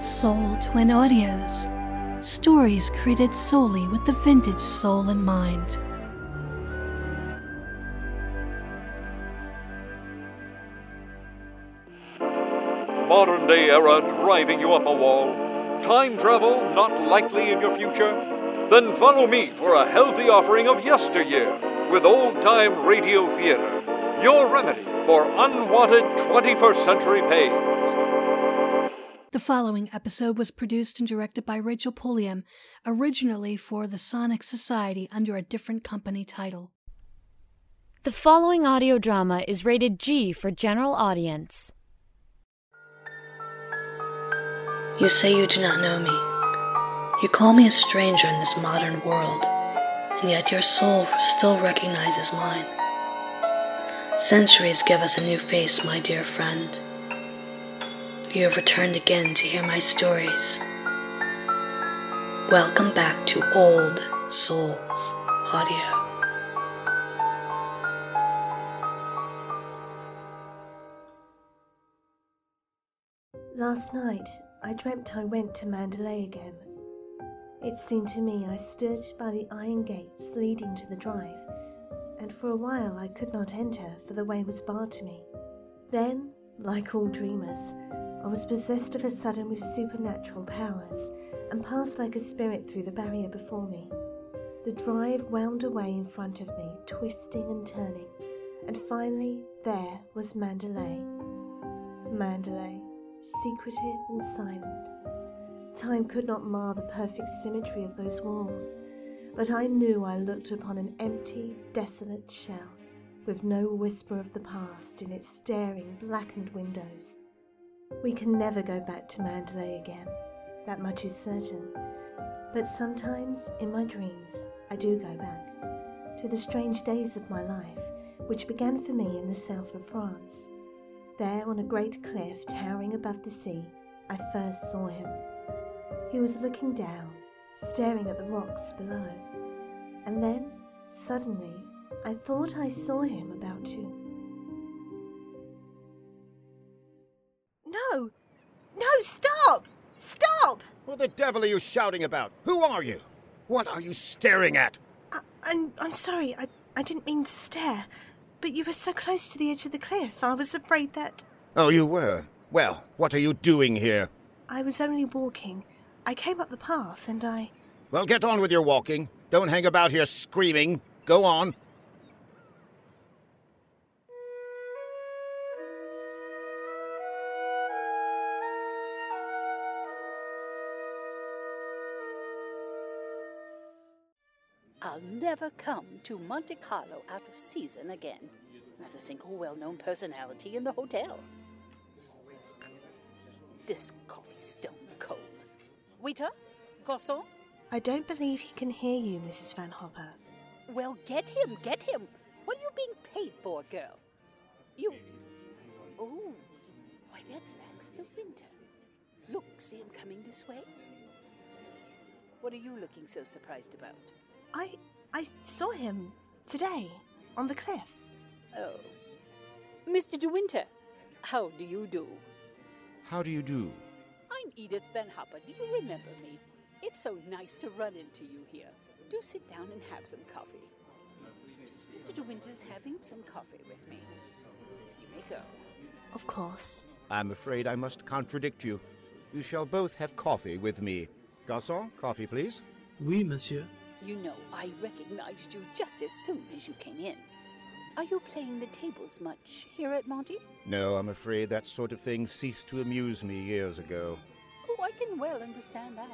Soul Twin Audios. Stories created solely with the vintage soul in mind. Modern day era driving you up a wall? Time travel not likely in your future? Then follow me for a healthy offering of yesteryear with old time radio theater, your remedy for unwanted 21st century pains. The following episode was produced and directed by Rachel Pulliam, originally for the Sonic Society under a different company title. The following audio drama is rated G for general audience. You say you do not know me. You call me a stranger in this modern world, and yet your soul still recognizes mine. Centuries give us a new face, my dear friend. You have returned again to hear my stories. Welcome back to Old Souls Audio. Last night, I dreamt I went to Manderley again. It seemed to me I stood by the iron gates leading to the drive, and for a while I could not enter, for the way was barred to me. Then, like all dreamers, I was possessed of a sudden with supernatural powers and passed like a spirit through the barrier before me. The drive wound away in front of me, twisting and turning, and finally there was Manderley. Manderley secretive and silent. Time could not mar the perfect symmetry of those walls, but I knew I looked upon an empty, desolate shell, with no whisper of the past in its staring, blackened windows. We can never go back to Manderley again, that much is certain. But sometimes, in my dreams, I do go back to the strange days of my life, which began for me in the south of France. There, on a great cliff towering above the sea, I first saw him. He was looking down, staring at the rocks below. And then, suddenly, I thought I saw him about to. No! No, stop! Stop! What the devil are you shouting about? Who are you? What are you staring at? I, I'm, I'm sorry, I, I didn't mean to stare, but you were so close to the edge of the cliff, I was afraid that. Oh, you were? Well, what are you doing here? I was only walking. I came up the path and I. Well, get on with your walking. Don't hang about here screaming. Go on. Never come to Monte Carlo out of season again. Not a single well known personality in the hotel. This coffee's stone cold. Waiter? Garçon? I don't believe he can hear you, Mrs. Van Hopper. Well, get him, get him. What are you being paid for, girl? You. Oh, why, that's Max de Winter. Look, see him coming this way? What are you looking so surprised about? I. I saw him today on the cliff. Oh. Mr. De Winter, how do you do? How do you do? I'm Edith Van Hopper. Do you remember me? It's so nice to run into you here. Do sit down and have some coffee. Mr. De Winter's having some coffee with me. You may go. Of course. I'm afraid I must contradict you. You shall both have coffee with me. Garçon, coffee, please. Oui, monsieur. You know, I recognized you just as soon as you came in. Are you playing the tables much here at Monty? No, I'm afraid that sort of thing ceased to amuse me years ago. Oh, I can well understand that.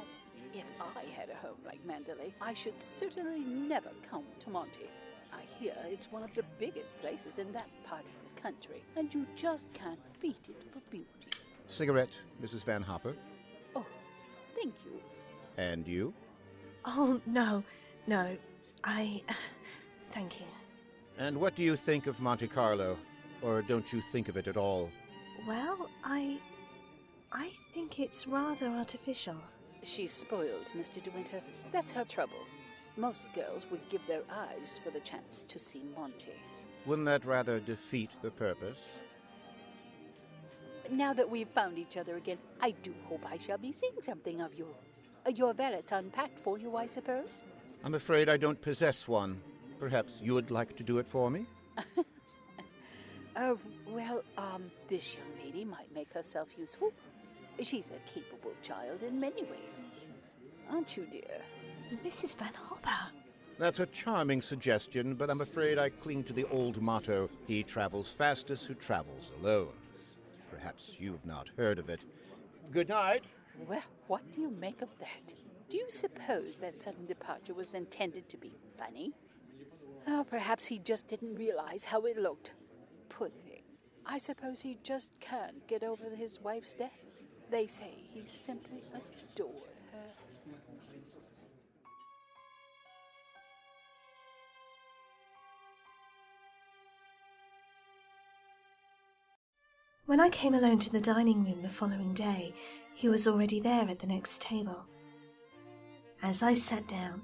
If I had a home like Manderley, I should certainly never come to Monty. I hear it's one of the biggest places in that part of the country, and you just can't beat it for beauty. Cigarette, Mrs. Van Hopper. Oh, thank you. And you? Oh, no, no. I. Thank you. And what do you think of Monte Carlo? Or don't you think of it at all? Well, I. I think it's rather artificial. She's spoiled, Mr. De Winter. That's her trouble. Most girls would give their eyes for the chance to see Monty. Wouldn't that rather defeat the purpose? now that we've found each other again, I do hope I shall be seeing something of you. Your valet's unpacked for you, I suppose? I'm afraid I don't possess one. Perhaps you would like to do it for me? Oh, well, um, this young lady might make herself useful. She's a capable child in many ways. Aren't you, dear? Mrs. Van Hopper. That's a charming suggestion, but I'm afraid I cling to the old motto he travels fastest who travels alone. Perhaps you've not heard of it. Good night. Well, what do you make of that? Do you suppose that sudden departure was intended to be funny? Oh, perhaps he just didn't realize how it looked. Poor thing. I suppose he just can't get over his wife's death. They say he simply adored her. When I came alone to the dining room the following day, he was already there at the next table. As I sat down,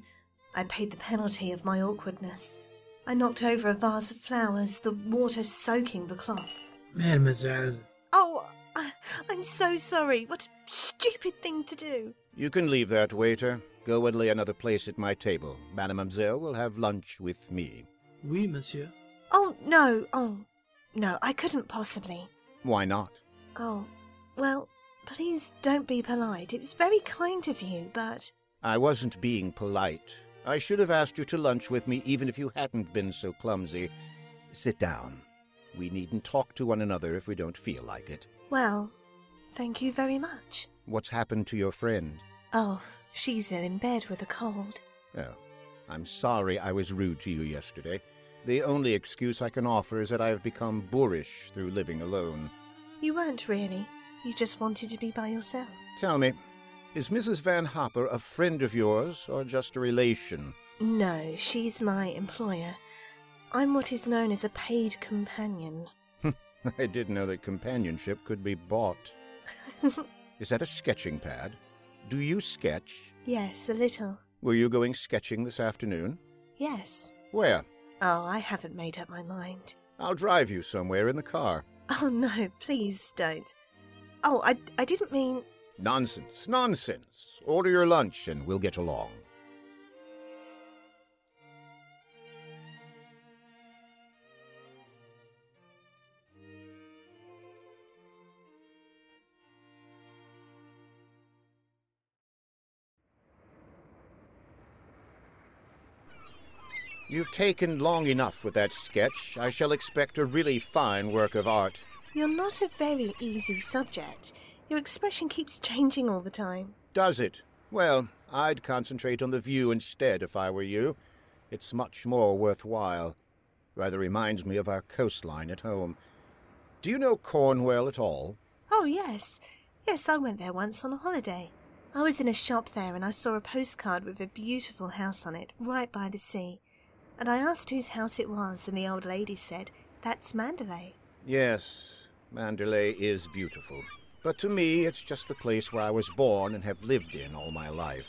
I paid the penalty of my awkwardness. I knocked over a vase of flowers, the water soaking the cloth. Mademoiselle, Oh, I- I'm so sorry. What a stupid thing to do. You can leave that, waiter. Go and lay another place at my table. Mademoiselle will have lunch with me. oui, monsieur. Oh, no. Oh, no, I couldn't possibly. Why not? Oh, well, please don't be polite. It's very kind of you, but. I wasn't being polite. I should have asked you to lunch with me even if you hadn't been so clumsy. Sit down. We needn't talk to one another if we don't feel like it. Well, thank you very much. What's happened to your friend? Oh, she's ill in bed with a cold. Oh, I'm sorry I was rude to you yesterday. The only excuse I can offer is that I have become boorish through living alone. You weren't really. You just wanted to be by yourself. Tell me, is Mrs. Van Hopper a friend of yours or just a relation? No, she's my employer. I'm what is known as a paid companion. I didn't know that companionship could be bought. is that a sketching pad? Do you sketch? Yes, a little. Were you going sketching this afternoon? Yes. Where? Oh, I haven't made up my mind. I'll drive you somewhere in the car. Oh, no, please don't. Oh, I, I didn't mean. Nonsense, nonsense. Order your lunch and we'll get along. You've taken long enough with that sketch. I shall expect a really fine work of art. You're not a very easy subject. Your expression keeps changing all the time. Does it? Well, I'd concentrate on the view instead if I were you. It's much more worthwhile. Rather reminds me of our coastline at home. Do you know Cornwall at all? Oh, yes. Yes, I went there once on a holiday. I was in a shop there and I saw a postcard with a beautiful house on it, right by the sea. And I asked whose house it was, and the old lady said, That's Manderley. Yes, Manderley is beautiful. But to me, it's just the place where I was born and have lived in all my life.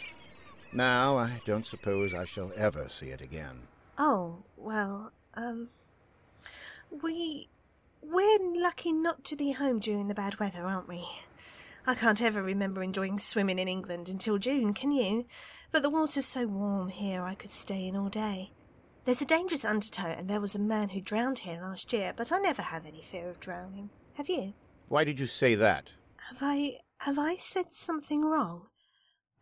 Now, I don't suppose I shall ever see it again. Oh, well, um. We. We're lucky not to be home during the bad weather, aren't we? I can't ever remember enjoying swimming in England until June, can you? But the water's so warm here I could stay in all day. There's a dangerous undertow, and there was a man who drowned here last year, but I never have any fear of drowning. Have you? Why did you say that? Have I. have I said something wrong?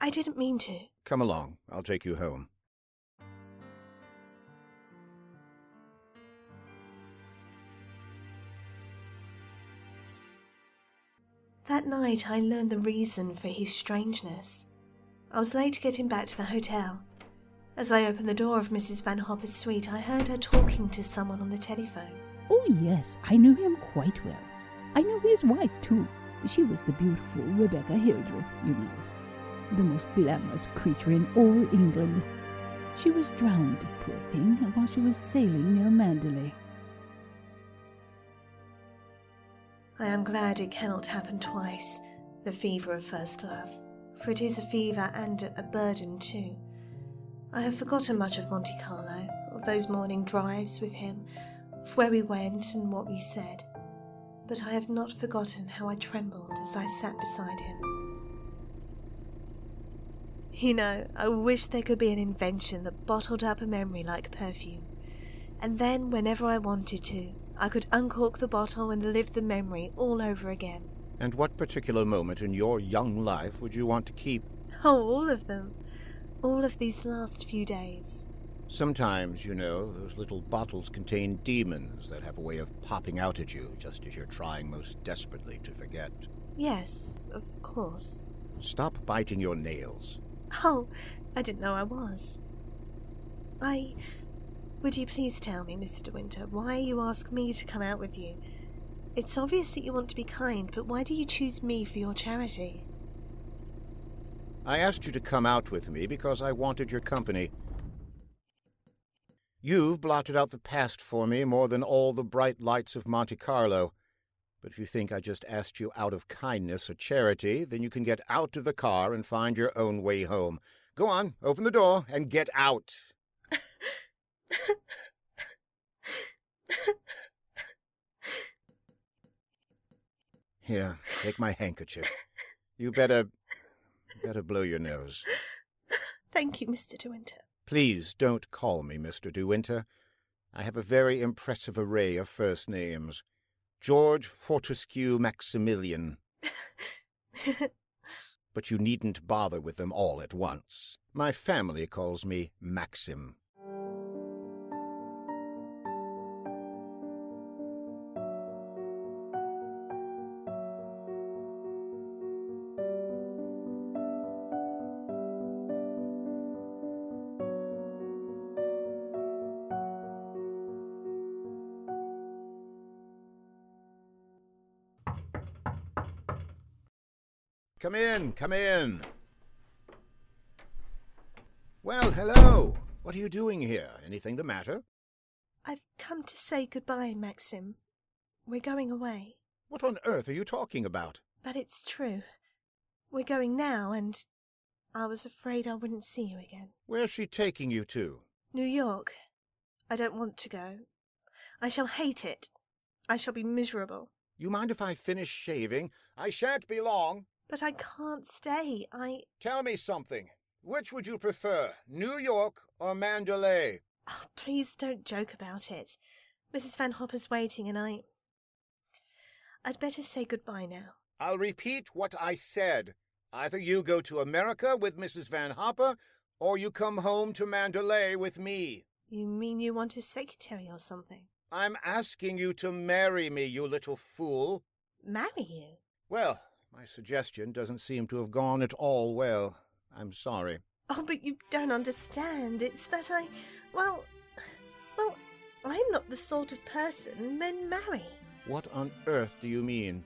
I didn't mean to. Come along. I'll take you home. That night I learned the reason for his strangeness. I was late getting back to the hotel. As I opened the door of Mrs. Van Hopper's suite, I heard her talking to someone on the telephone. Oh, yes, I know him quite well. I know his wife, too. She was the beautiful Rebecca Hildreth, you know. The most glamorous creature in all England. She was drowned, poor thing, while she was sailing near Manderley. I am glad it cannot happen twice, the fever of first love, for it is a fever and a burden too. I have forgotten much of Monte Carlo, of those morning drives with him, of where we went and what we said. But I have not forgotten how I trembled as I sat beside him. You know, I wish there could be an invention that bottled up a memory like perfume, and then, whenever I wanted to, I could uncork the bottle and live the memory all over again. And what particular moment in your young life would you want to keep? Oh, all of them. All of these last few days. Sometimes, you know, those little bottles contain demons that have a way of popping out at you just as you're trying most desperately to forget. Yes, of course. Stop biting your nails. Oh, I didn't know I was. I. Would you please tell me, Mr. De Winter, why you ask me to come out with you? It's obvious that you want to be kind, but why do you choose me for your charity? I asked you to come out with me because I wanted your company. You've blotted out the past for me more than all the bright lights of Monte Carlo. But if you think I just asked you out of kindness or charity, then you can get out of the car and find your own way home. Go on, open the door and get out. Here, take my handkerchief. You better. better blow your nose. Thank you, Mr. De Winter. Please don't call me Mr. De Winter. I have a very impressive array of first names George Fortescue Maximilian. but you needn't bother with them all at once. My family calls me Maxim. Come in, come in. Well, hello. What are you doing here? Anything the matter? I've come to say goodbye, Maxim. We're going away. What on earth are you talking about? But it's true. We're going now, and I was afraid I wouldn't see you again. Where's she taking you to? New York. I don't want to go. I shall hate it. I shall be miserable. You mind if I finish shaving? I shan't be long. But I can't stay. I. Tell me something. Which would you prefer, New York or Manderley? Oh, please don't joke about it. Mrs. Van Hopper's waiting, and I. I'd better say goodbye now. I'll repeat what I said. Either you go to America with Mrs. Van Hopper, or you come home to Manderley with me. You mean you want a secretary or something? I'm asking you to marry me, you little fool. Marry you? Well, my suggestion doesn't seem to have gone at all well. I'm sorry. Oh, but you don't understand. It's that I. Well. Well, I'm not the sort of person men marry. What on earth do you mean?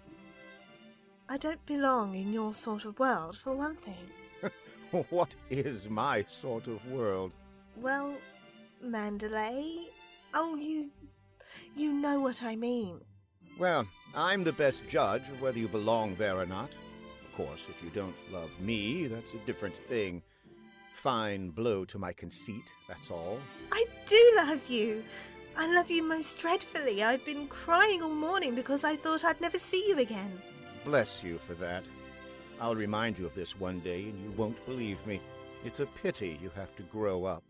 I don't belong in your sort of world, for one thing. what is my sort of world? Well, Manderley. Oh, you. You know what I mean. Well, I'm the best judge of whether you belong there or not. Of course, if you don't love me, that's a different thing. Fine blow to my conceit, that's all. I do love you. I love you most dreadfully. I've been crying all morning because I thought I'd never see you again. Bless you for that. I'll remind you of this one day, and you won't believe me. It's a pity you have to grow up.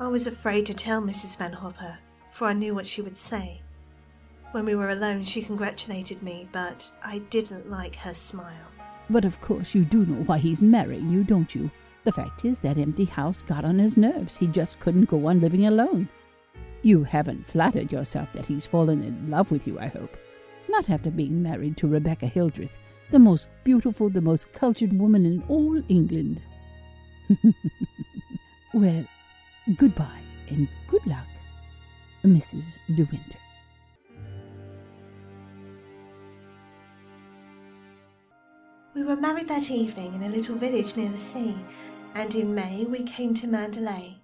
I was afraid to tell Mrs. Van Hopper, for I knew what she would say. When we were alone, she congratulated me, but I didn't like her smile. But of course, you do know why he's marrying you, don't you? The fact is, that empty house got on his nerves. He just couldn't go on living alone. You haven't flattered yourself that he's fallen in love with you, I hope. Not after being married to Rebecca Hildreth, the most beautiful, the most cultured woman in all England. well, goodbye and good luck, Mrs. De Winter. We were married that evening in a little village near the sea, and in May we came to Manderley.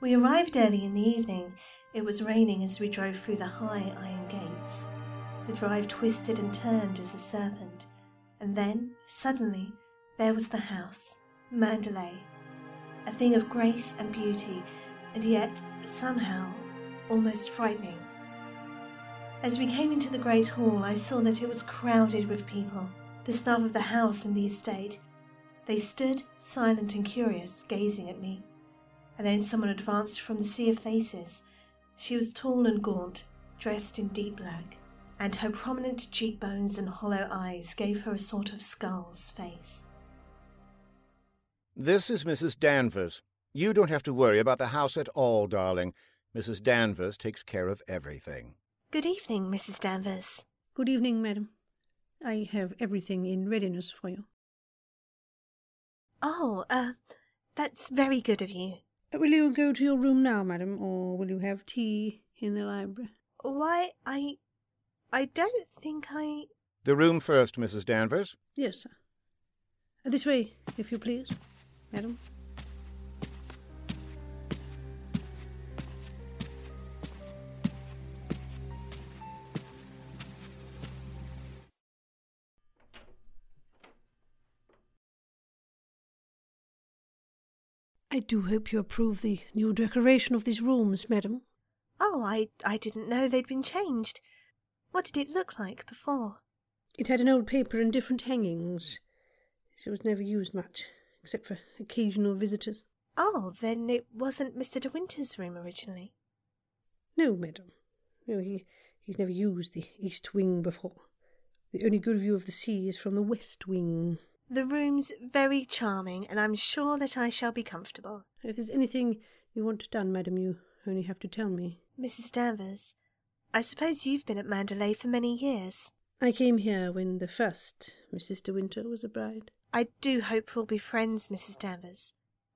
We arrived early in the evening. It was raining as we drove through the high iron gates. The drive twisted and turned as a serpent, and then, suddenly, there was the house, Manderley, a thing of grace and beauty, and yet, somehow, almost frightening. As we came into the great hall, I saw that it was crowded with people, the staff of the house and the estate. They stood, silent and curious, gazing at me. And then someone advanced from the sea of faces. She was tall and gaunt, dressed in deep black, and her prominent cheekbones and hollow eyes gave her a sort of skull's face. This is Mrs. Danvers. You don't have to worry about the house at all, darling. Mrs. Danvers takes care of everything. Good evening, Mrs. Danvers. Good evening, madam. I have everything in readiness for you. Oh, uh, that's very good of you. Uh, Will you go to your room now, madam, or will you have tea in the library? Why, I. I don't think I. The room first, Mrs. Danvers. Yes, sir. Uh, This way, if you please, madam. I do hope you approve the new decoration of these rooms, madam. Oh, I, I didn't know they'd been changed. What did it look like before? It had an old paper and different hangings. So it was never used much, except for occasional visitors. Oh, then it wasn't Mr. De Winter's room originally. No, madam. No, he, he's never used the east wing before. The only good view of the sea is from the west wing. The room's very charming, and I'm sure that I shall be comfortable. If there's anything you want done, madam, you only have to tell me. Mrs. Danvers, I suppose you've been at Manderley for many years. I came here when the first Mrs. De Winter was a bride. I do hope we'll be friends, Mrs. Danvers.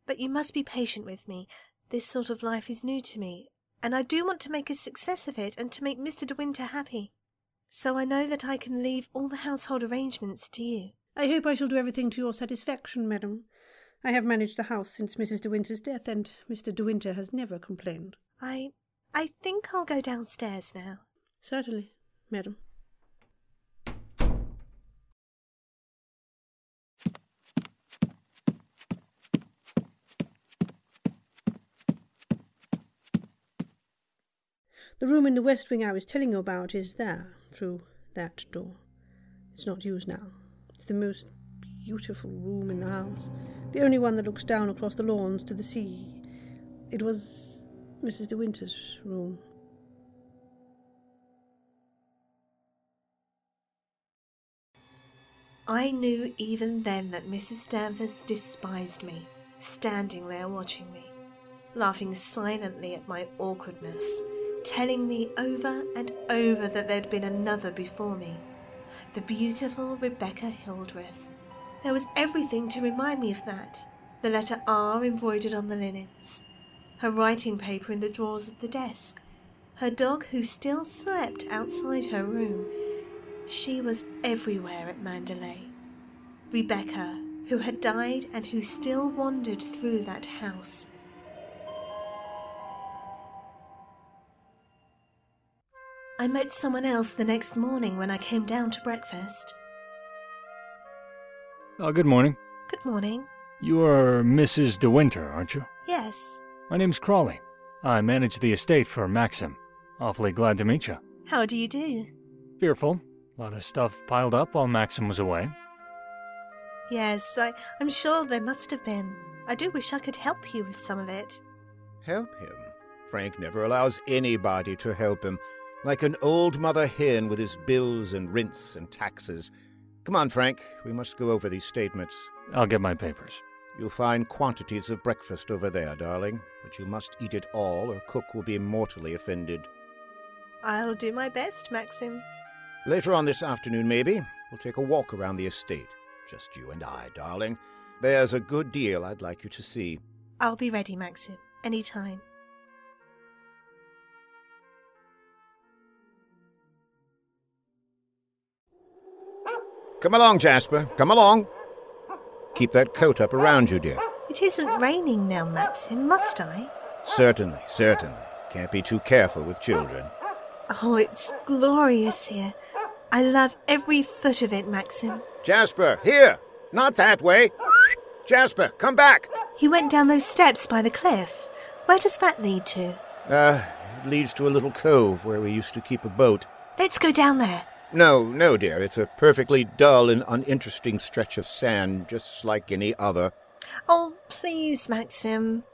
But you must be patient with me. This sort of life is new to me, and I do want to make a success of it and to make Mr. De Winter happy. So I know that I can leave all the household arrangements to you. I hope I shall do everything to your satisfaction, madam. I have managed the house since Mrs. De Winter's death, and Mr. De Winter has never complained. I I think I'll go downstairs now. Certainly, madam. The room in the west wing I was telling you about is there, through that door. It's not used now. It's the most beautiful room in the house, the only one that looks down across the lawns to the sea. It was Mrs. De Winter's room. I knew even then that Mrs. Danvers despised me, standing there watching me, laughing silently at my awkwardness, telling me over and over that there'd been another before me, the beautiful Rebecca Hildreth. There was everything to remind me of that the letter R embroidered on the linens, her writing paper in the drawers of the desk, her dog who still slept outside her room. She was everywhere at Manderley. Rebecca, who had died and who still wandered through that house. I met someone else the next morning when I came down to breakfast. Oh, good morning. Good morning. You are Mrs. De Winter, aren't you? Yes. My name's Crawley. I manage the estate for Maxim. Awfully glad to meet you. How do you do? Fearful. A lot of stuff piled up while Maxim was away. Yes, I, I'm sure there must have been. I do wish I could help you with some of it. Help him? Frank never allows anybody to help him, like an old mother hen with his bills and rents and taxes. Come on, Frank, we must go over these statements. I'll get my papers. You'll find quantities of breakfast over there, darling, but you must eat it all, or Cook will be mortally offended. I'll do my best, Maxim. Later on this afternoon, maybe, we'll take a walk around the estate. Just you and I, darling. There's a good deal I'd like you to see. I'll be ready, Maxim, any time. Come along, Jasper. Come along. Keep that coat up around you, dear. It isn't raining now, Maxim, must I? Certainly, certainly. Can't be too careful with children. Oh, it's glorious here. I love every foot of it, Maxim. Jasper, here! Not that way! Jasper, come back! He went down those steps by the cliff. Where does that lead to? Uh, it leads to a little cove where we used to keep a boat. Let's go down there. No, no, dear. It's a perfectly dull and uninteresting stretch of sand, just like any other. Oh, please, Maxim.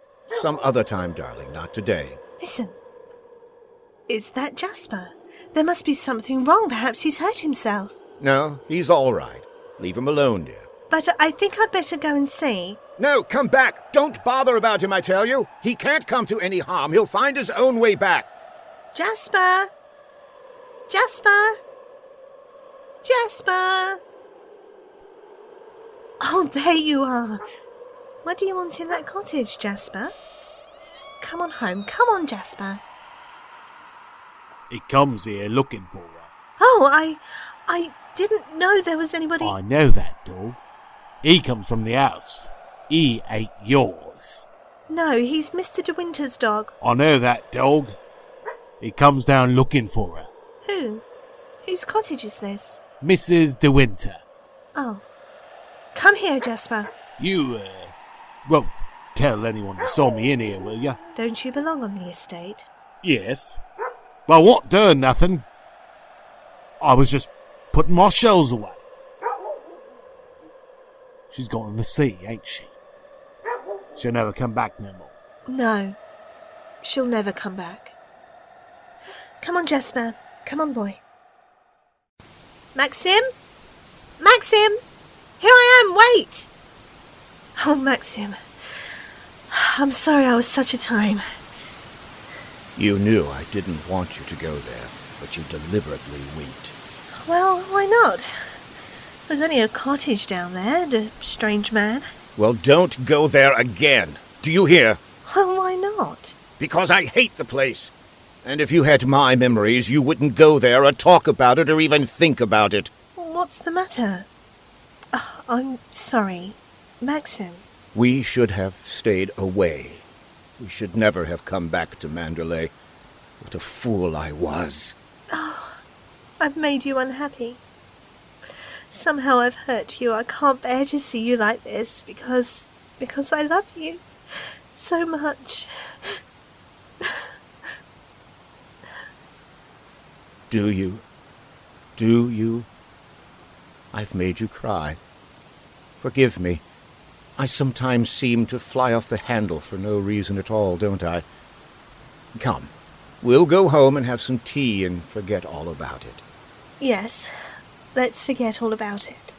Some other time, darling, not today. Listen. Is that Jasper? There must be something wrong. Perhaps he's hurt himself. No, he's all right. Leave him alone, dear. But I think I'd better go and see. No, come back. Don't bother about him, I tell you. He can't come to any harm. He'll find his own way back. Jasper! Jasper! Jasper! Oh, there you are. What do you want in that cottage, Jasper? Come on home. Come on, Jasper. He comes here looking for her. Oh, I. I didn't know there was anybody. I know that, dog. He comes from the house. He ain't yours. No, he's Mr. De Winter's dog. I know that, dog. He comes down looking for her. Who? Whose cottage is this? Mrs. De Winter. Oh. Come here, Jasper. You, uh, won't tell anyone you saw me in here, will you? Don't you belong on the estate? Yes. Well, what doing nothing. I was just putting my shells away. She's gone in the sea, ain't she? She'll never come back no more. No. She'll never come back. Come on, Jasper. Come on, boy. Maxim? Maxim! Here I am, wait! Oh, Maxim. I'm sorry I was such a time. You knew I didn't want you to go there, but you deliberately winked. Well, why not? There's only a cottage down there and a strange man. Well, don't go there again. Do you hear? Well, why not? Because I hate the place. And if you had my memories, you wouldn't go there or talk about it or even think about it. What's the matter? Oh, I'm sorry. Maxim. We should have stayed away. We should never have come back to Manderley. What a fool I was. Oh, I've made you unhappy. Somehow I've hurt you. I can't bear to see you like this because because I love you so much. Do you? Do you? I've made you cry. Forgive me. I sometimes seem to fly off the handle for no reason at all, don't I? Come, we'll go home and have some tea and forget all about it. Yes, let's forget all about it.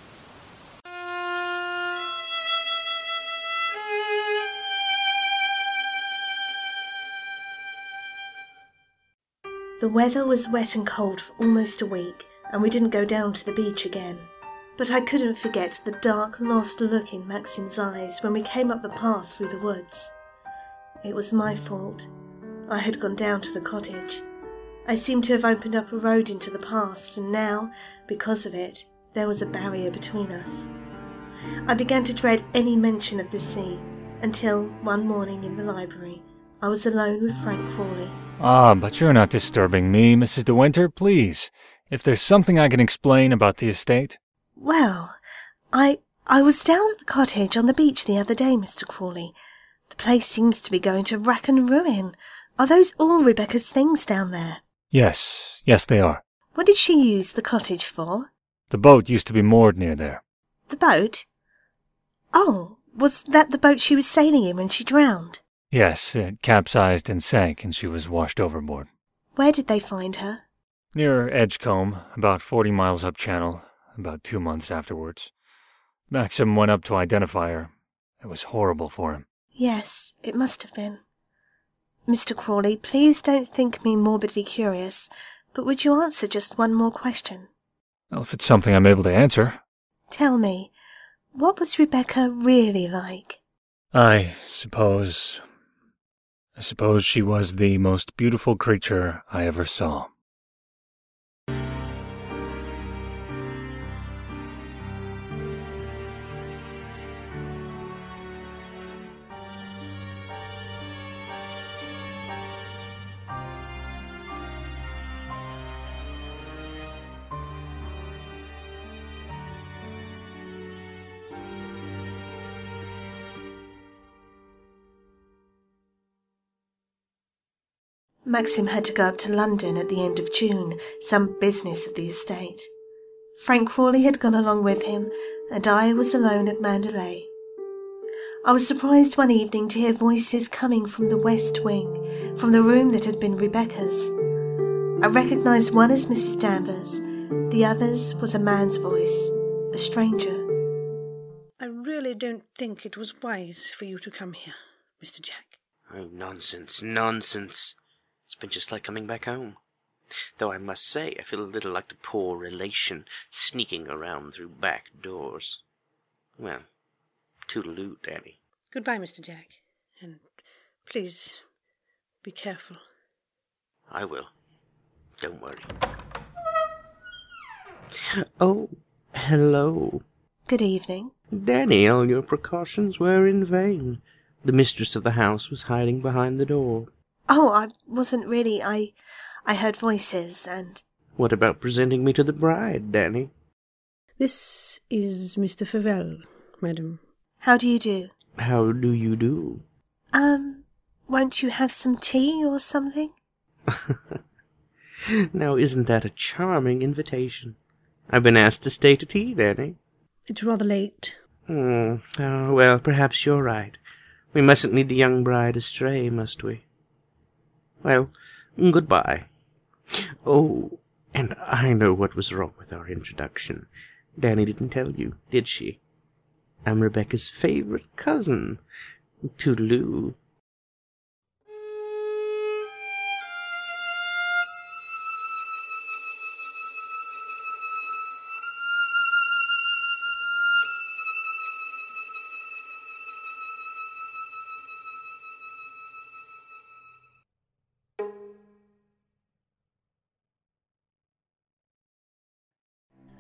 The weather was wet and cold for almost a week, and we didn't go down to the beach again. But I couldn't forget the dark, lost look in Maxim's eyes when we came up the path through the woods. It was my fault. I had gone down to the cottage. I seemed to have opened up a road into the past, and now, because of it, there was a barrier between us. I began to dread any mention of the sea, until one morning in the library I was alone with Frank Crawley. Ah, but you're not disturbing me, Mrs. De Winter, please. If there's something I can explain about the estate. Well, I I was down at the cottage on the beach the other day, Mr. Crawley. The place seems to be going to rack and ruin. Are those all Rebecca's things down there? Yes, yes, they are. What did she use the cottage for? The boat used to be moored near there. The boat? Oh, was that the boat she was sailing in when she drowned? Yes, it capsized and sank, and she was washed overboard. Where did they find her? Near Edgecombe, about forty miles up channel, about two months afterwards. Maxim went up to identify her. It was horrible for him. Yes, it must have been. Mr. Crawley, please don't think me morbidly curious, but would you answer just one more question? Well, if it's something I'm able to answer. Tell me, what was Rebecca really like? I suppose. I suppose she was the most beautiful creature I ever saw. Maxim had to go up to London at the end of June, some business of the estate. Frank Crawley had gone along with him, and I was alone at Manderley. I was surprised one evening to hear voices coming from the west wing, from the room that had been Rebecca's. I recognized one as Mrs. Danvers, the other's was a man's voice, a stranger. I really don't think it was wise for you to come here, Mr. Jack. Oh, nonsense, nonsense. It's been just like coming back home. Though I must say, I feel a little like the poor relation sneaking around through back doors. Well, toodaloo, Danny. Goodbye, Mr. Jack. And please be careful. I will. Don't worry. Oh, hello. Good evening. Danny, all your precautions were in vain. The mistress of the house was hiding behind the door. Oh, I wasn't really. I I heard voices and What about presenting me to the bride, Danny? This is Mr. Favell, madam. How do you do? How do you do? Um, won't you have some tea or something? now, isn't that a charming invitation? I've been asked to stay to tea, Danny. It's rather late. Hmm. Oh, well, perhaps you're right. We mustn't lead the young bride astray, must we? Well, goodbye. Oh, and I know what was wrong with our introduction. Danny didn't tell you, did she? I'm Rebecca's favorite cousin. Toodaloo.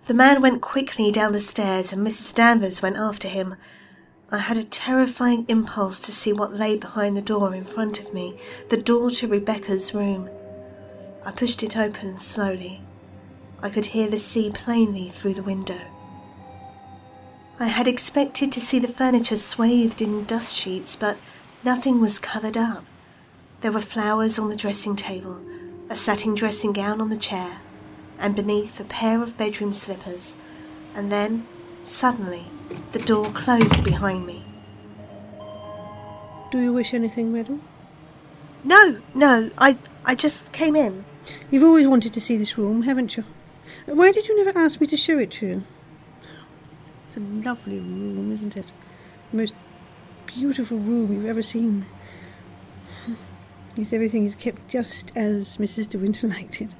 The man went quickly down the stairs and Mrs. Danvers went after him. I had a terrifying impulse to see what lay behind the door in front of me, the door to Rebecca's room. I pushed it open slowly. I could hear the sea plainly through the window. I had expected to see the furniture swathed in dust sheets, but nothing was covered up. There were flowers on the dressing table, a satin dressing gown on the chair, and beneath a pair of bedroom slippers, and then, suddenly, the door closed behind me. Do you wish anything, madam? No, no, I, I just came in. You've always wanted to see this room, haven't you? Why did you never ask me to show it to you? It's a lovely room, isn't it? The most beautiful room you've ever seen. Yes, everything is kept just as Mrs. De Winter liked it.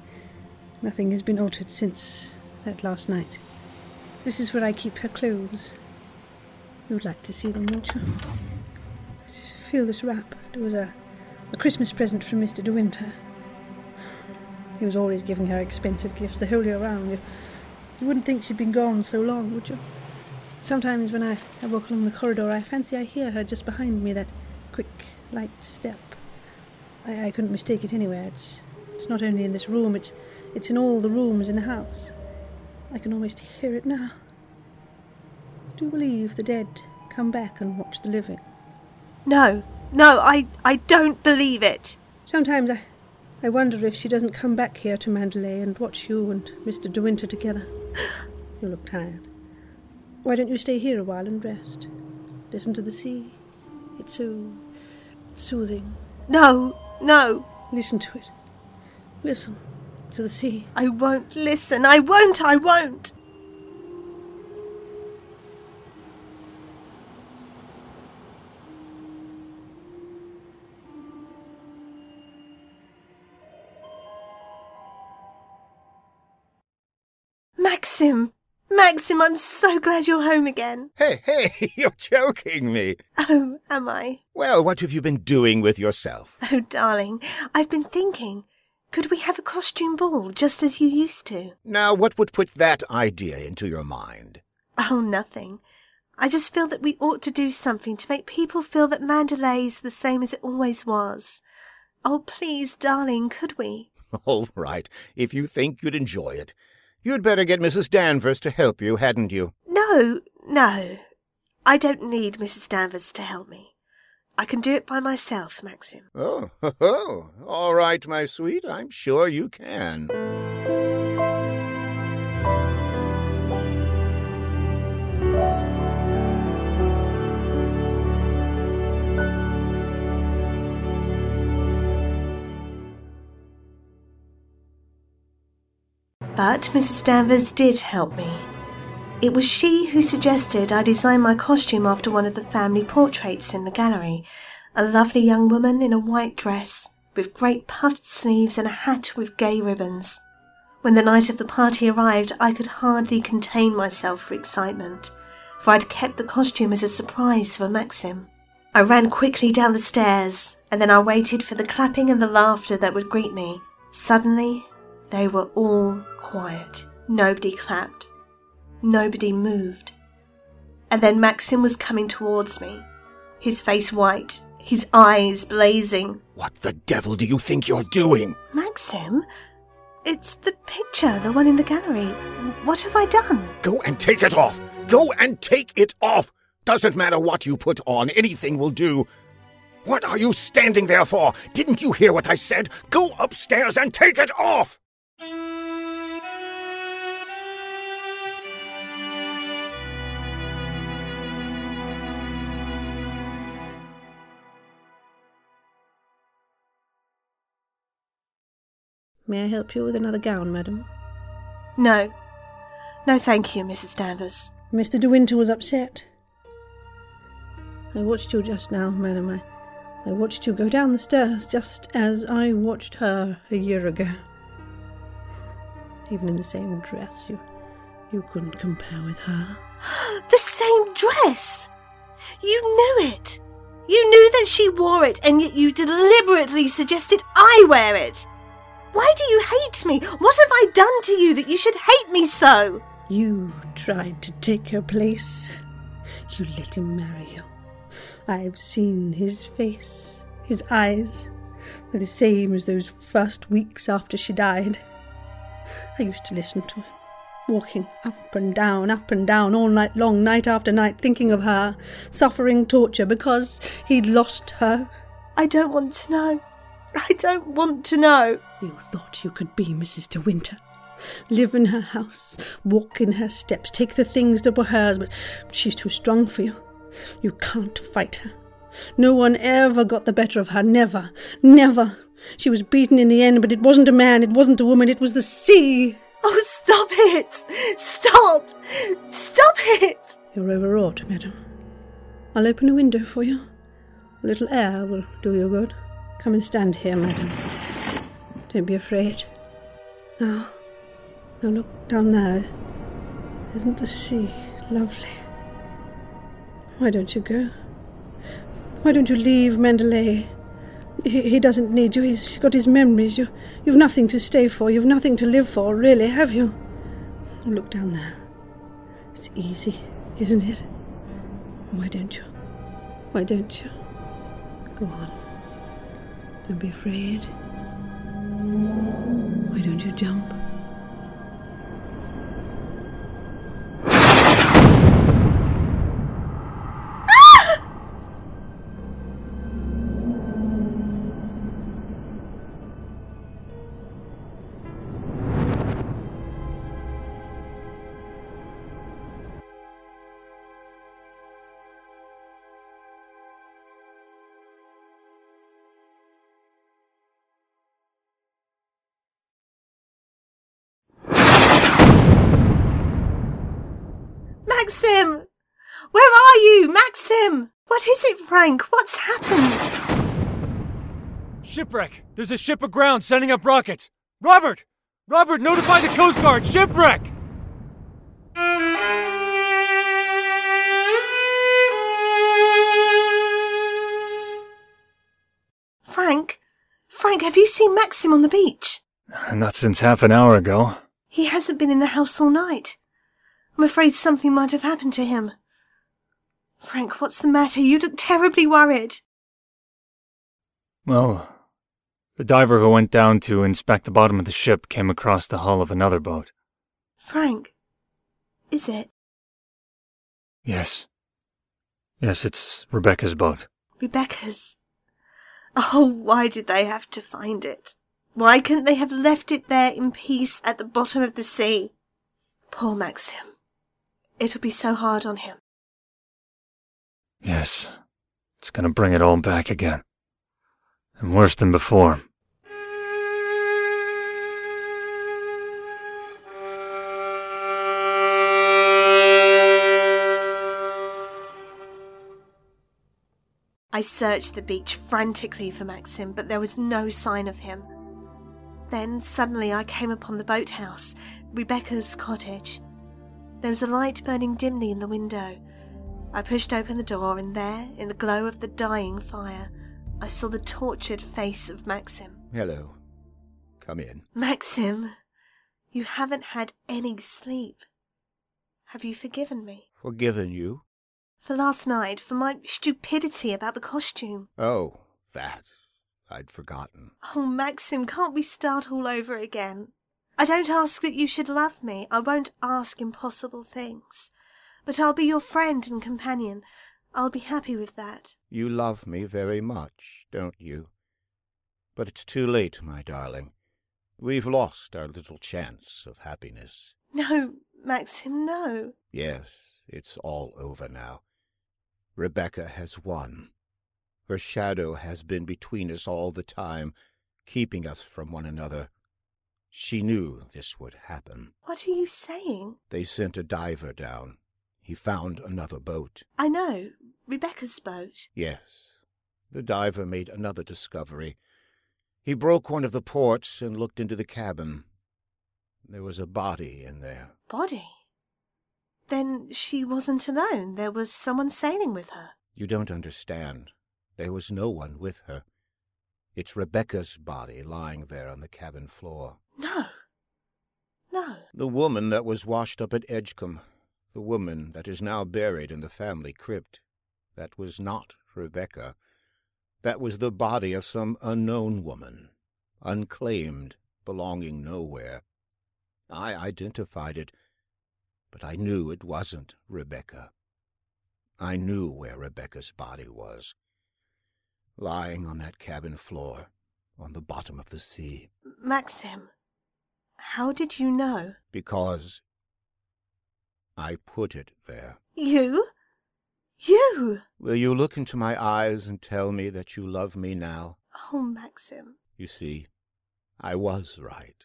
Nothing has been altered since that last night. This is where I keep her clothes. You'd like to see them, won't you? I Just feel this wrap. It was a, a Christmas present from Mr. De Winter. He was always giving her expensive gifts the whole year round. You, you wouldn't think she'd been gone so long, would you? Sometimes when I, I walk along the corridor, I fancy I hear her just behind me, that quick, light step. I, I couldn't mistake it anywhere. It's, it's not only in this room, it's, it's in all the rooms in the house. I can almost hear it now. Do you believe the dead come back and watch the living? No, no, I, I don't believe it. Sometimes I, I wonder if she doesn't come back here to Manderley and watch you and Mr. De Winter together. you look tired. Why don't you stay here a while and rest? Listen to the sea. It's so soothing. No, no. Listen to it. Listen to the sea. I won't listen. I won't. I won't. Maxim! Maxim, I'm so glad you're home again. Hey, hey, you're joking me. Oh, am I? Well, what have you been doing with yourself? Oh, darling, I've been thinking. Could we have a costume ball just as you used to? Now, what would put that idea into your mind? Oh, nothing. I just feel that we ought to do something to make people feel that Manderley is the same as it always was. Oh, please, darling, could we? All right, if you think you'd enjoy it. You'd better get Mrs. Danvers to help you, hadn't you? No, no. I don't need Mrs. Danvers to help me. I can do it by myself, Maxim. Oh, ho, oh, ho. all right, my sweet. I'm sure you can. But Mrs. Danvers did help me. It was she who suggested I design my costume after one of the family portraits in the gallery a lovely young woman in a white dress, with great puffed sleeves and a hat with gay ribbons. When the night of the party arrived, I could hardly contain myself for excitement, for I'd kept the costume as a surprise for Maxim. I ran quickly down the stairs, and then I waited for the clapping and the laughter that would greet me. Suddenly, they were all quiet. Nobody clapped. Nobody moved. And then Maxim was coming towards me, his face white, his eyes blazing. What the devil do you think you're doing? Maxim? It's the picture, the one in the gallery. What have I done? Go and take it off! Go and take it off! Doesn't matter what you put on, anything will do. What are you standing there for? Didn't you hear what I said? Go upstairs and take it off! May I help you with another gown, madam? No. No, thank you, Mrs. Danvers. Mr. De Winter was upset. I watched you just now, madam. I, I watched you go down the stairs just as I watched her a year ago. Even in the same dress, you, you couldn't compare with her. the same dress! You knew it! You knew that she wore it, and yet you deliberately suggested I wear it! Why do you hate me? What have I done to you that you should hate me so? You tried to take her place. You let him marry you. I've seen his face, his eyes. They're the same as those first weeks after she died. I used to listen to him, walking up and down, up and down, all night long, night after night, thinking of her, suffering torture because he'd lost her. I don't want to know. I don't want to know. You thought you could be Mrs. De Winter. Live in her house, walk in her steps, take the things that were hers, but she's too strong for you. You can't fight her. No one ever got the better of her. Never. Never. She was beaten in the end, but it wasn't a man, it wasn't a woman, it was the sea. Oh, stop it! Stop! Stop it! You're overwrought, madam. I'll open a window for you. A little air will do you good. Come and stand here, madam. Don't be afraid. Now, now look down there. Isn't the sea lovely? Why don't you go? Why don't you leave Manderley? He, he doesn't need you. He's got his memories. You, you've nothing to stay for. You've nothing to live for, really, have you? Look down there. It's easy, isn't it? Why don't you? Why don't you? Go on. Don't be afraid. Why don't you jump? Maxim! Where are you, Maxim? What is it, Frank? What's happened? Shipwreck! There's a ship aground sending up rockets! Robert! Robert, notify the Coast Guard! Shipwreck! Frank? Frank, have you seen Maxim on the beach? Not since half an hour ago. He hasn't been in the house all night. I'm afraid something might have happened to him. Frank, what's the matter? You look terribly worried. Well, the diver who went down to inspect the bottom of the ship came across the hull of another boat. Frank, is it? Yes. Yes, it's Rebecca's boat. Rebecca's. Oh, why did they have to find it? Why couldn't they have left it there in peace at the bottom of the sea? Poor Maxim. It'll be so hard on him. Yes, it's gonna bring it all back again. And worse than before. I searched the beach frantically for Maxim, but there was no sign of him. Then suddenly I came upon the boathouse, Rebecca's cottage. There was a light burning dimly in the window. I pushed open the door, and there, in the glow of the dying fire, I saw the tortured face of Maxim. Hello. Come in. Maxim, you haven't had any sleep. Have you forgiven me? Forgiven you? For last night, for my stupidity about the costume. Oh, that. I'd forgotten. Oh, Maxim, can't we start all over again? I don't ask that you should love me. I won't ask impossible things. But I'll be your friend and companion. I'll be happy with that. You love me very much, don't you? But it's too late, my darling. We've lost our little chance of happiness. No, Maxim, no. Yes, it's all over now. Rebecca has won. Her shadow has been between us all the time, keeping us from one another. She knew this would happen. What are you saying? They sent a diver down. He found another boat. I know. Rebecca's boat. Yes. The diver made another discovery. He broke one of the ports and looked into the cabin. There was a body in there. Body? Then she wasn't alone. There was someone sailing with her. You don't understand. There was no one with her. It's Rebecca's body lying there on the cabin floor. No. No. The woman that was washed up at Edgecombe. The woman that is now buried in the family crypt. That was not Rebecca. That was the body of some unknown woman, unclaimed, belonging nowhere. I identified it, but I knew it wasn't Rebecca. I knew where Rebecca's body was. Lying on that cabin floor, on the bottom of the sea. Maxim, how did you know? Because I put it there. You? You? Will you look into my eyes and tell me that you love me now? Oh, Maxim. You see, I was right.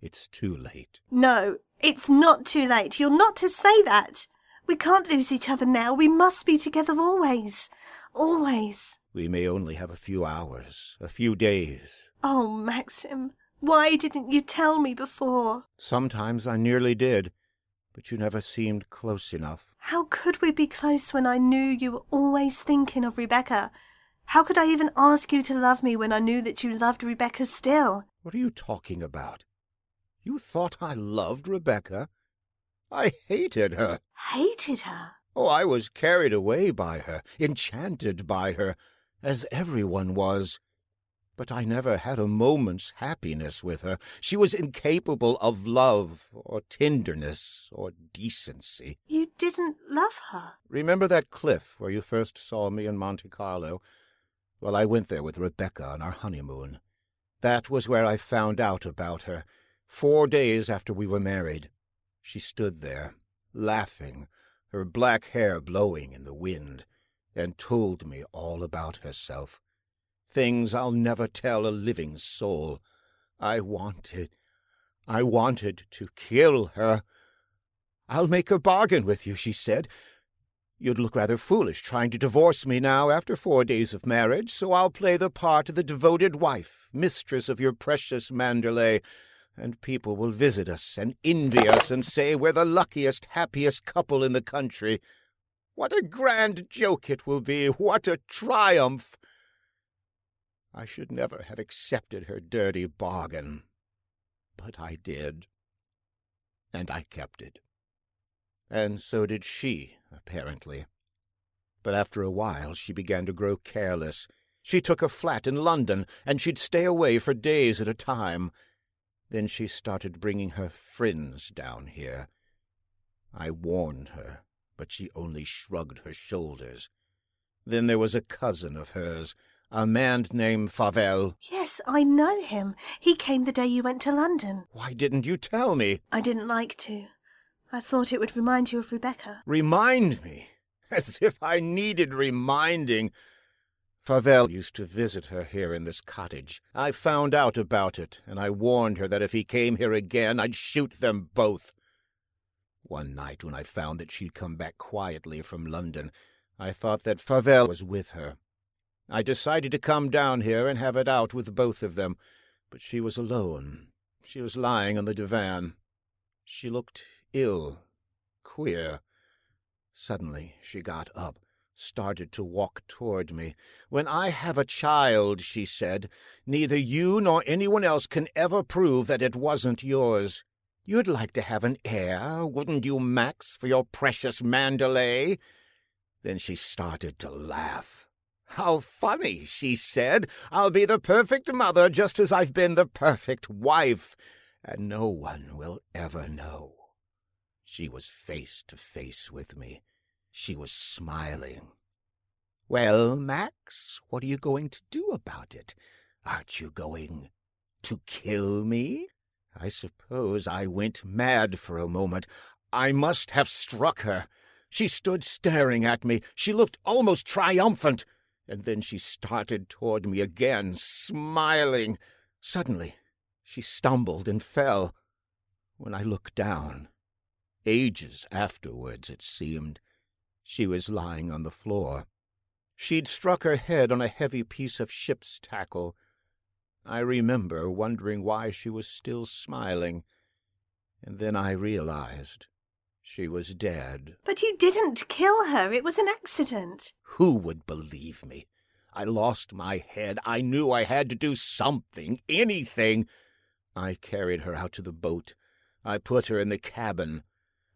It's too late. No, it's not too late. You're not to say that. We can't lose each other now. We must be together always. Always. We may only have a few hours, a few days. Oh, Maxim, why didn't you tell me before? Sometimes I nearly did, but you never seemed close enough. How could we be close when I knew you were always thinking of Rebecca? How could I even ask you to love me when I knew that you loved Rebecca still? What are you talking about? You thought I loved Rebecca? I hated her. Hated her? Oh, I was carried away by her, enchanted by her, as everyone was. But I never had a moment's happiness with her. She was incapable of love, or tenderness, or decency. You didn't love her? Remember that cliff where you first saw me in Monte Carlo? Well, I went there with Rebecca on our honeymoon. That was where I found out about her, four days after we were married. She stood there, laughing, her black hair blowing in the wind, and told me all about herself. Things I'll never tell a living soul. I wanted, I wanted to kill her. I'll make a bargain with you, she said. You'd look rather foolish trying to divorce me now after four days of marriage, so I'll play the part of the devoted wife, mistress of your precious Manderley, and people will visit us and envy us and say we're the luckiest, happiest couple in the country. What a grand joke it will be! What a triumph! I should never have accepted her dirty bargain, but I did, and I kept it. And so did she, apparently. But after a while she began to grow careless. She took a flat in London, and she'd stay away for days at a time. Then she started bringing her friends down here. I warned her, but she only shrugged her shoulders. Then there was a cousin of hers, a man named Favell. Yes, I know him. He came the day you went to London. Why didn't you tell me? I didn't like to. I thought it would remind you of Rebecca. Remind me? As if I needed reminding. Favell used to visit her here in this cottage. I found out about it, and I warned her that if he came here again, I'd shoot them both. One night, when I found that she'd come back quietly from London, I thought that Favell was with her. I decided to come down here and have it out with both of them, but she was alone. She was lying on the divan. She looked ill, queer. Suddenly she got up, started to walk toward me. When I have a child, she said, neither you nor anyone else can ever prove that it wasn't yours. You'd like to have an heir, wouldn't you, Max, for your precious Manderley? Then she started to laugh. How funny, she said. I'll be the perfect mother just as I've been the perfect wife, and no one will ever know. She was face to face with me. She was smiling. Well, Max, what are you going to do about it? Aren't you going to kill me? I suppose I went mad for a moment. I must have struck her. She stood staring at me. She looked almost triumphant and then she started toward me again, smiling. Suddenly, she stumbled and fell. When I looked down, ages afterwards it seemed, she was lying on the floor. She'd struck her head on a heavy piece of ship's tackle. I remember wondering why she was still smiling, and then I realized she was dead. But you didn't kill her. It was an accident. Who would believe me? I lost my head. I knew I had to do something, anything. I carried her out to the boat. I put her in the cabin.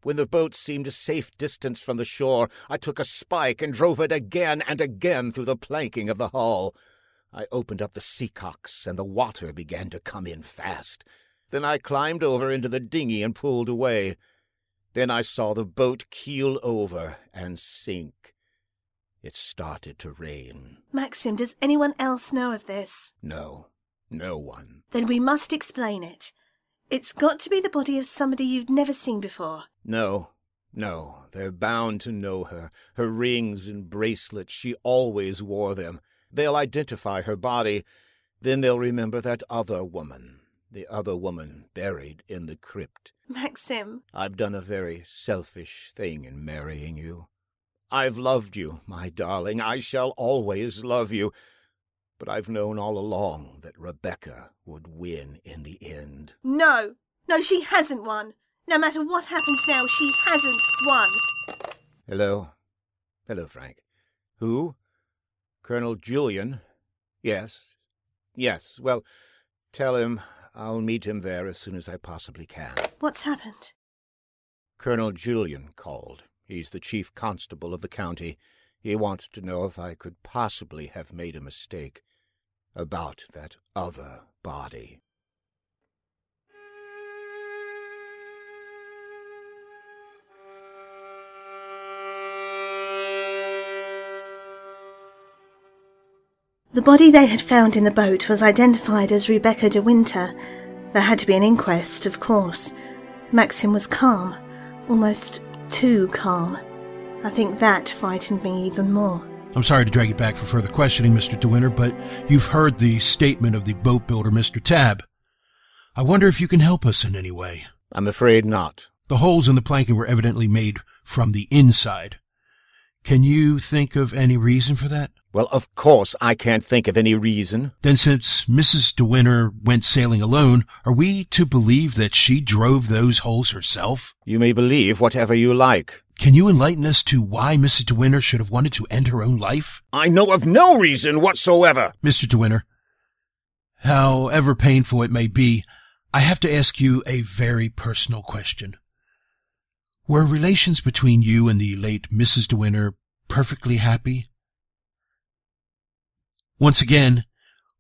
When the boat seemed a safe distance from the shore, I took a spike and drove it again and again through the planking of the hull. I opened up the seacocks, and the water began to come in fast. Then I climbed over into the dinghy and pulled away. Then I saw the boat keel over and sink. It started to rain. Maxim, does anyone else know of this? No, no one. Then we must explain it. It's got to be the body of somebody you've never seen before. No, no, they're bound to know her. Her rings and bracelets, she always wore them. They'll identify her body. Then they'll remember that other woman the other woman buried in the crypt. Maxim. I've done a very selfish thing in marrying you. I've loved you, my darling. I shall always love you. But I've known all along that Rebecca would win in the end. No, no, she hasn't won. No matter what happens now, she hasn't won. Hello. Hello, Frank. Who? Colonel Julian? Yes. Yes. Well, tell him I'll meet him there as soon as I possibly can. What's happened? Colonel Julian called. He's the chief constable of the county. He wants to know if I could possibly have made a mistake about that other body. The body they had found in the boat was identified as Rebecca de Winter. There had to be an inquest, of course. Maxim was calm, almost too calm. I think that frightened me even more. I'm sorry to drag you back for further questioning, Mr. De Winter, but you've heard the statement of the boat builder, Mr. Tabb. I wonder if you can help us in any way. I'm afraid not. The holes in the planking were evidently made from the inside. Can you think of any reason for that? Well, of course I can't think of any reason. Then since Mrs. De Winter went sailing alone, are we to believe that she drove those holes herself? You may believe whatever you like. Can you enlighten us to why Mrs. De Winter should have wanted to end her own life? I know of no reason whatsoever. Mr. De Winter, however painful it may be, I have to ask you a very personal question. Were relations between you and the late Mrs. De Winter perfectly happy? Once again,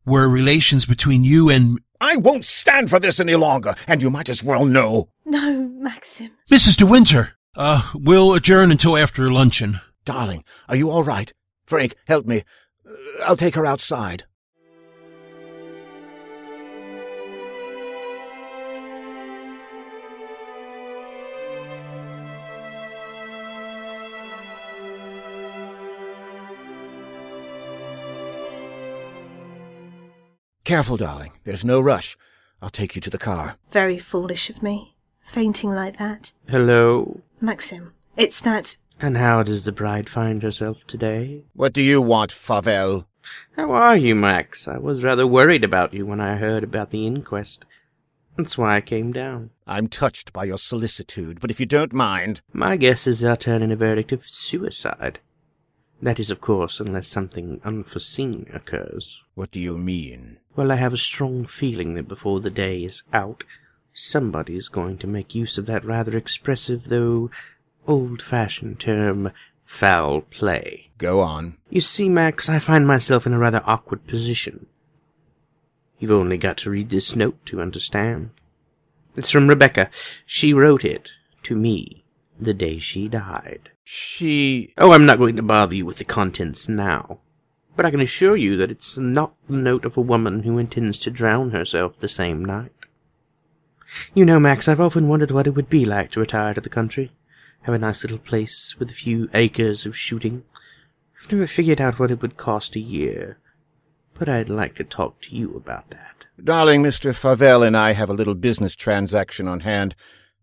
were relations between you and... I won't stand for this any longer, and you might as well know. No, Maxim. Mrs. De Winter! Uh, we'll adjourn until after luncheon. Darling, are you all right? Frank, help me. Uh, I'll take her outside. Careful, darling. There's no rush. I'll take you to the car. Very foolish of me, fainting like that. Hello? Maxim, it's that. And how does the bride find herself today? What do you want, Favell? How are you, Max? I was rather worried about you when I heard about the inquest. That's why I came down. I'm touched by your solicitude, but if you don't mind. My guess is they'll turn in a verdict of suicide. That is, of course, unless something unforeseen occurs. What do you mean? Well, I have a strong feeling that before the day is out, somebody is going to make use of that rather expressive, though old fashioned term, foul play. Go on. You see, Max, I find myself in a rather awkward position. You've only got to read this note to understand. It's from Rebecca. She wrote it to me the day she died. She. Oh, I'm not going to bother you with the contents now. But I can assure you that it's not the note of a woman who intends to drown herself the same night. You know, Max, I've often wondered what it would be like to retire to the country. Have a nice little place with a few acres of shooting. I've never figured out what it would cost a year. But I'd like to talk to you about that. Darling, Mr. Favell and I have a little business transaction on hand.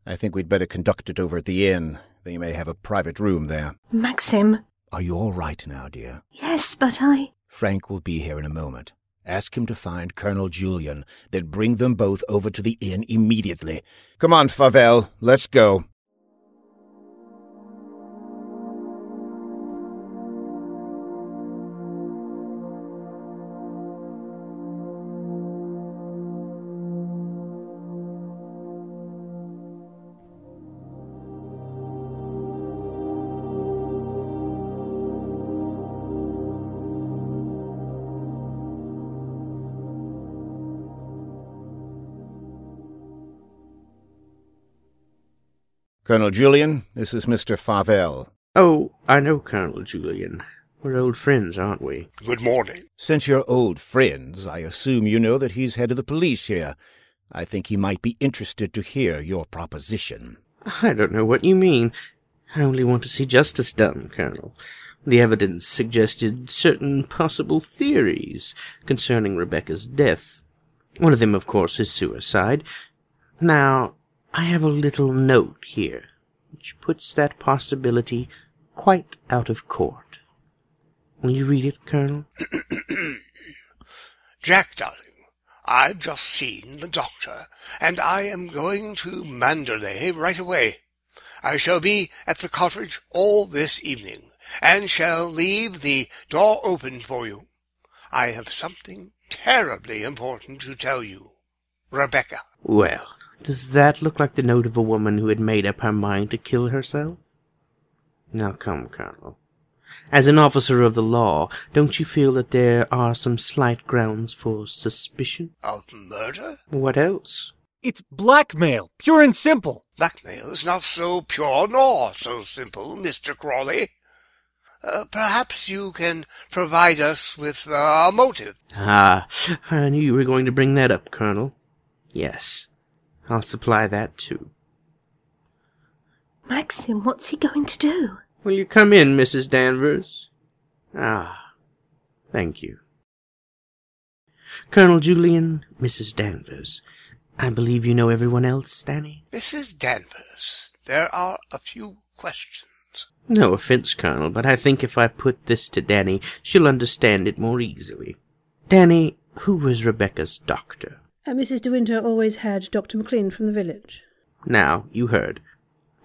I think we'd better conduct it over at the inn. They may have a private room there. Maxim. Are you all right now, dear? Yes, but I. Frank will be here in a moment. Ask him to find Colonel Julian, then bring them both over to the inn immediately. Come on, Favell, let's go. Colonel Julian, this is Mr. Favell. Oh, I know Colonel Julian. We're old friends, aren't we? Good morning. Since you're old friends, I assume you know that he's head of the police here. I think he might be interested to hear your proposition. I don't know what you mean. I only want to see justice done, Colonel. The evidence suggested certain possible theories concerning Rebecca's death. One of them, of course, is suicide. Now, I have a little note here which puts that possibility quite out of court. Will you read it, Colonel? Jack, darling, I've just seen the doctor, and I am going to Manderley right away. I shall be at the cottage all this evening, and shall leave the door open for you. I have something terribly important to tell you. Rebecca. Well, does that look like the note of a woman who had made up her mind to kill herself? Now come, Colonel. As an officer of the law, don't you feel that there are some slight grounds for suspicion? Of murder? What else? It's blackmail, pure and simple. Blackmail is not so pure nor so simple, Mr. Crawley. Uh, perhaps you can provide us with uh, a motive. Ah, I knew you were going to bring that up, Colonel. Yes, I'll supply that too. Maxim, what's he going to do? Will you come in, Mrs. Danvers? Ah, thank you. Colonel Julian, Mrs. Danvers. I believe you know everyone else, Danny? Mrs. Danvers, there are a few questions. No offense, Colonel, but I think if I put this to Danny, she'll understand it more easily. Danny, who was Rebecca's doctor? Uh, Mrs. De Winter always had Dr. McLean from the village. Now, you heard.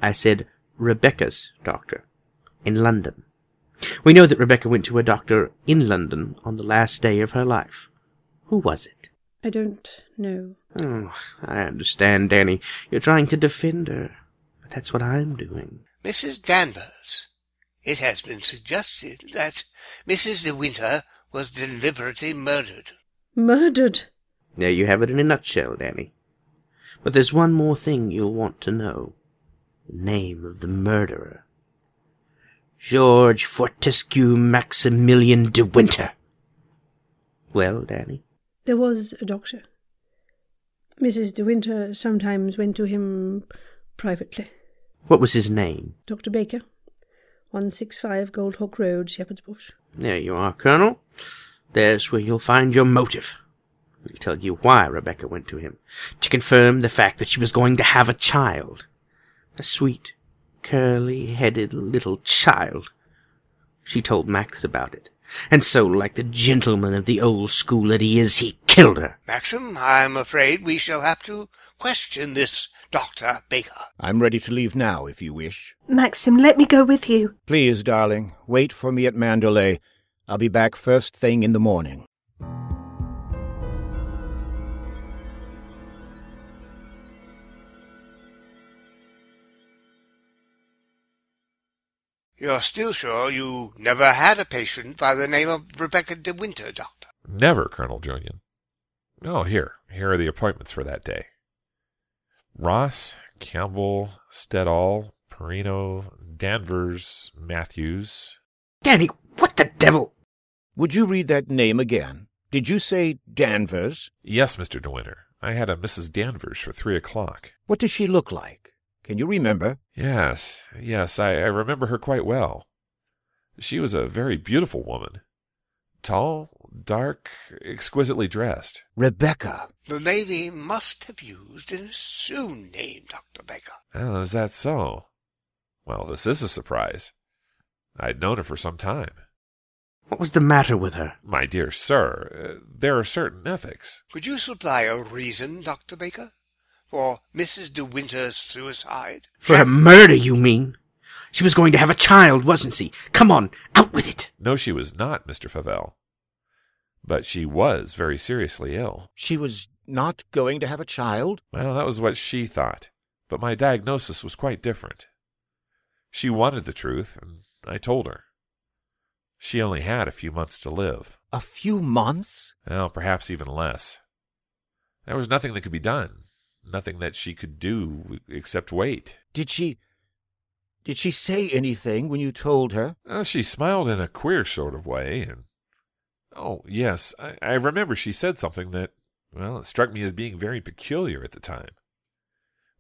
I said Rebecca's doctor. In London. We know that Rebecca went to a doctor in London on the last day of her life. Who was it? I don't know. Oh, I understand, Danny. You're trying to defend her. But that's what I'm doing. Mrs. Danvers, it has been suggested that Mrs. De Winter was deliberately murdered. Murdered? There you have it in a nutshell, Danny. But there's one more thing you'll want to know. The name of the murderer. George Fortescue Maximilian de Winter. Well, Danny? There was a doctor. Mrs. De Winter sometimes went to him privately. What was his name? Dr. Baker, 165 Goldhawk Road, Shepherd's Bush. There you are, Colonel. There's where you'll find your motive. He'll tell you why Rebecca went to him. To confirm the fact that she was going to have a child. A sweet, curly-headed little child. She told Max about it. And so, like the gentleman of the old school that he is, he killed her. Maxim, I'm afraid we shall have to question this Dr. Baker. I'm ready to leave now, if you wish. Maxim, let me go with you. Please, darling, wait for me at Manderley. I'll be back first thing in the morning. You're still sure you never had a patient by the name of Rebecca de Winter, Doctor? Never, Colonel Julian. Oh, here. Here are the appointments for that day. Ross, Campbell, Stedall, Perino, Danvers, Matthews. Danny, what the devil? Would you read that name again? Did you say Danvers? Yes, Mr. De Winter. I had a Mrs. Danvers for three o'clock. What does she look like? Can you remember? Yes, yes, I, I remember her quite well. She was a very beautiful woman. Tall, dark, exquisitely dressed. Rebecca. The lady must have used an assumed name, Dr. Baker. Oh, is that so? Well, this is a surprise. I'd known her for some time. What was the matter with her? My dear sir, uh, there are certain ethics. Could you supply a reason, Dr. Baker, for Mrs. De Winter's suicide? For her murder, you mean? She was going to have a child, wasn't she? Come on, out with it. No, she was not, Mr. Favell. But she was very seriously ill. She was not going to have a child? Well, that was what she thought. But my diagnosis was quite different. She wanted the truth, and I told her. She only had a few months to live. A few months? Well, perhaps even less. There was nothing that could be done. Nothing that she could do except wait. Did she. Did she say anything when you told her? Well, she smiled in a queer sort of way, and. Oh, yes, I, I remember she said something that, well, it struck me as being very peculiar at the time.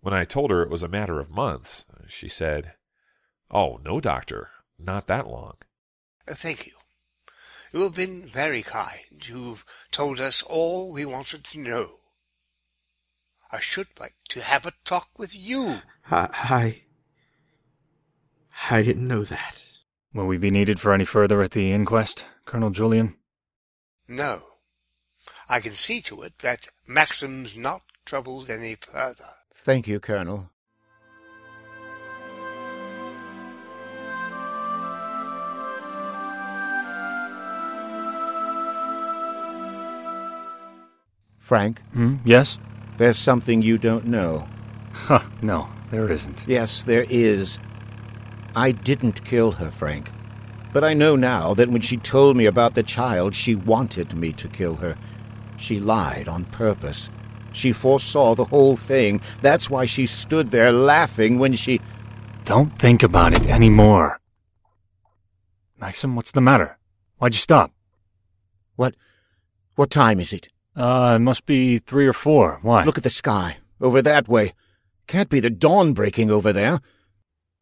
When I told her it was a matter of months, she said, Oh, no, doctor, not that long. Uh, thank you. You have been very kind. You've told us all we wanted to know. I should like to have a talk with you. I, I, I didn't know that. Will we be needed for any further at the inquest, Colonel Julian? No. I can see to it that Maxim's not troubled any further. Thank you, Colonel. Frank? Hmm? Yes? There's something you don't know. Huh, no, there isn't. Yes, there is. I didn't kill her, Frank. But I know now that when she told me about the child, she wanted me to kill her. She lied on purpose. She foresaw the whole thing. That's why she stood there laughing when she. Don't think about it anymore. Maxim, what's the matter? Why'd you stop? What. What time is it? Uh, it must be three or four. Why? Look at the sky. Over that way. Can't be the dawn breaking over there.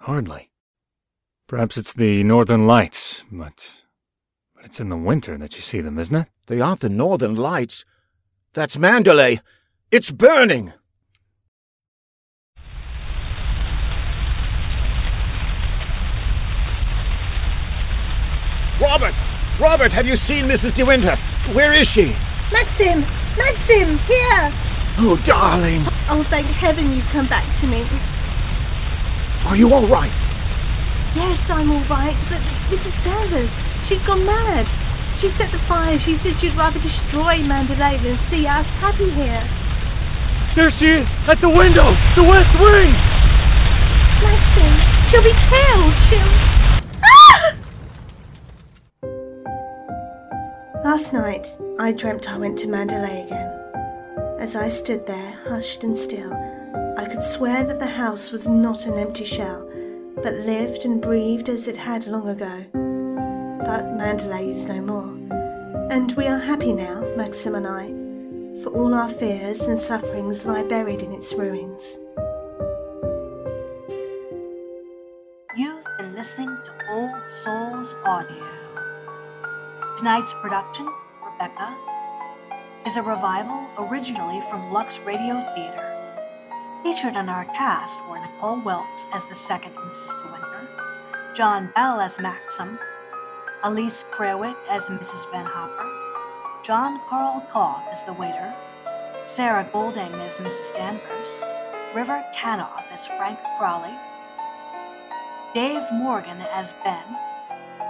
Hardly. Perhaps it's the northern lights, but. But it's in the winter that you see them, isn't it? They aren't the northern lights. That's Manderley. It's burning! Robert! Robert, have you seen Mrs. De Winter? Where is she? Maxim! Maxim! Here! Oh, darling! Oh, thank heaven you've come back to me. Are you all right? Yes, I'm all right, but Mrs. Danvers, she's gone mad. She set the fire. She said she'd rather destroy Manderley than see us happy here. There she is! At the window! The west wing! Maxim, she'll be killed. She'll. Last night, I dreamt I went to Manderley again. As I stood there, hushed and still, I could swear that the house was not an empty shell, but lived and breathed as it had long ago. But Manderley is no more, and we are happy now, Maxim and I, for all our fears and sufferings lie buried in its ruins. You've been listening to Old Souls Audio. Tonight's production, Rebecca, is a revival originally from Lux Radio Theater. Featured in our cast were Nicole Welks as the second Mrs. De Winter, John Bell as Maxim, Elise Krawick as Mrs. Van Hopper, John Carl Todd as the waiter, Sarah Golding as Mrs. Danvers, River Canoff as Frank Crowley, Dave Morgan as Ben,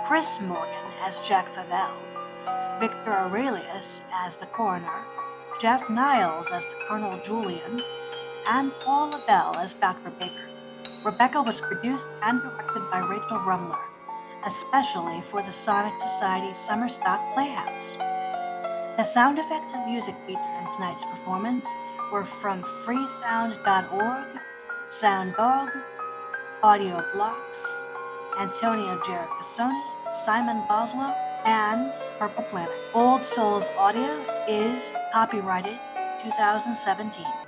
Chris Morgan as Jack Favell, Victor Aurelius as the coroner, Jeff Niles as the Colonel Julian, and Paul LaBelle as Dr. Baker. Rebecca was produced and directed by Rachel Rumler, especially for the Sonic Society Summer Stock Playhouse. The sound effects and music featured in tonight's performance were from freesound.org, Sound Dog, Audio Blocks, Antonio Gericasoni, Simon Boswell, and Purple Planet. Old Souls Audio is copyrighted 2017.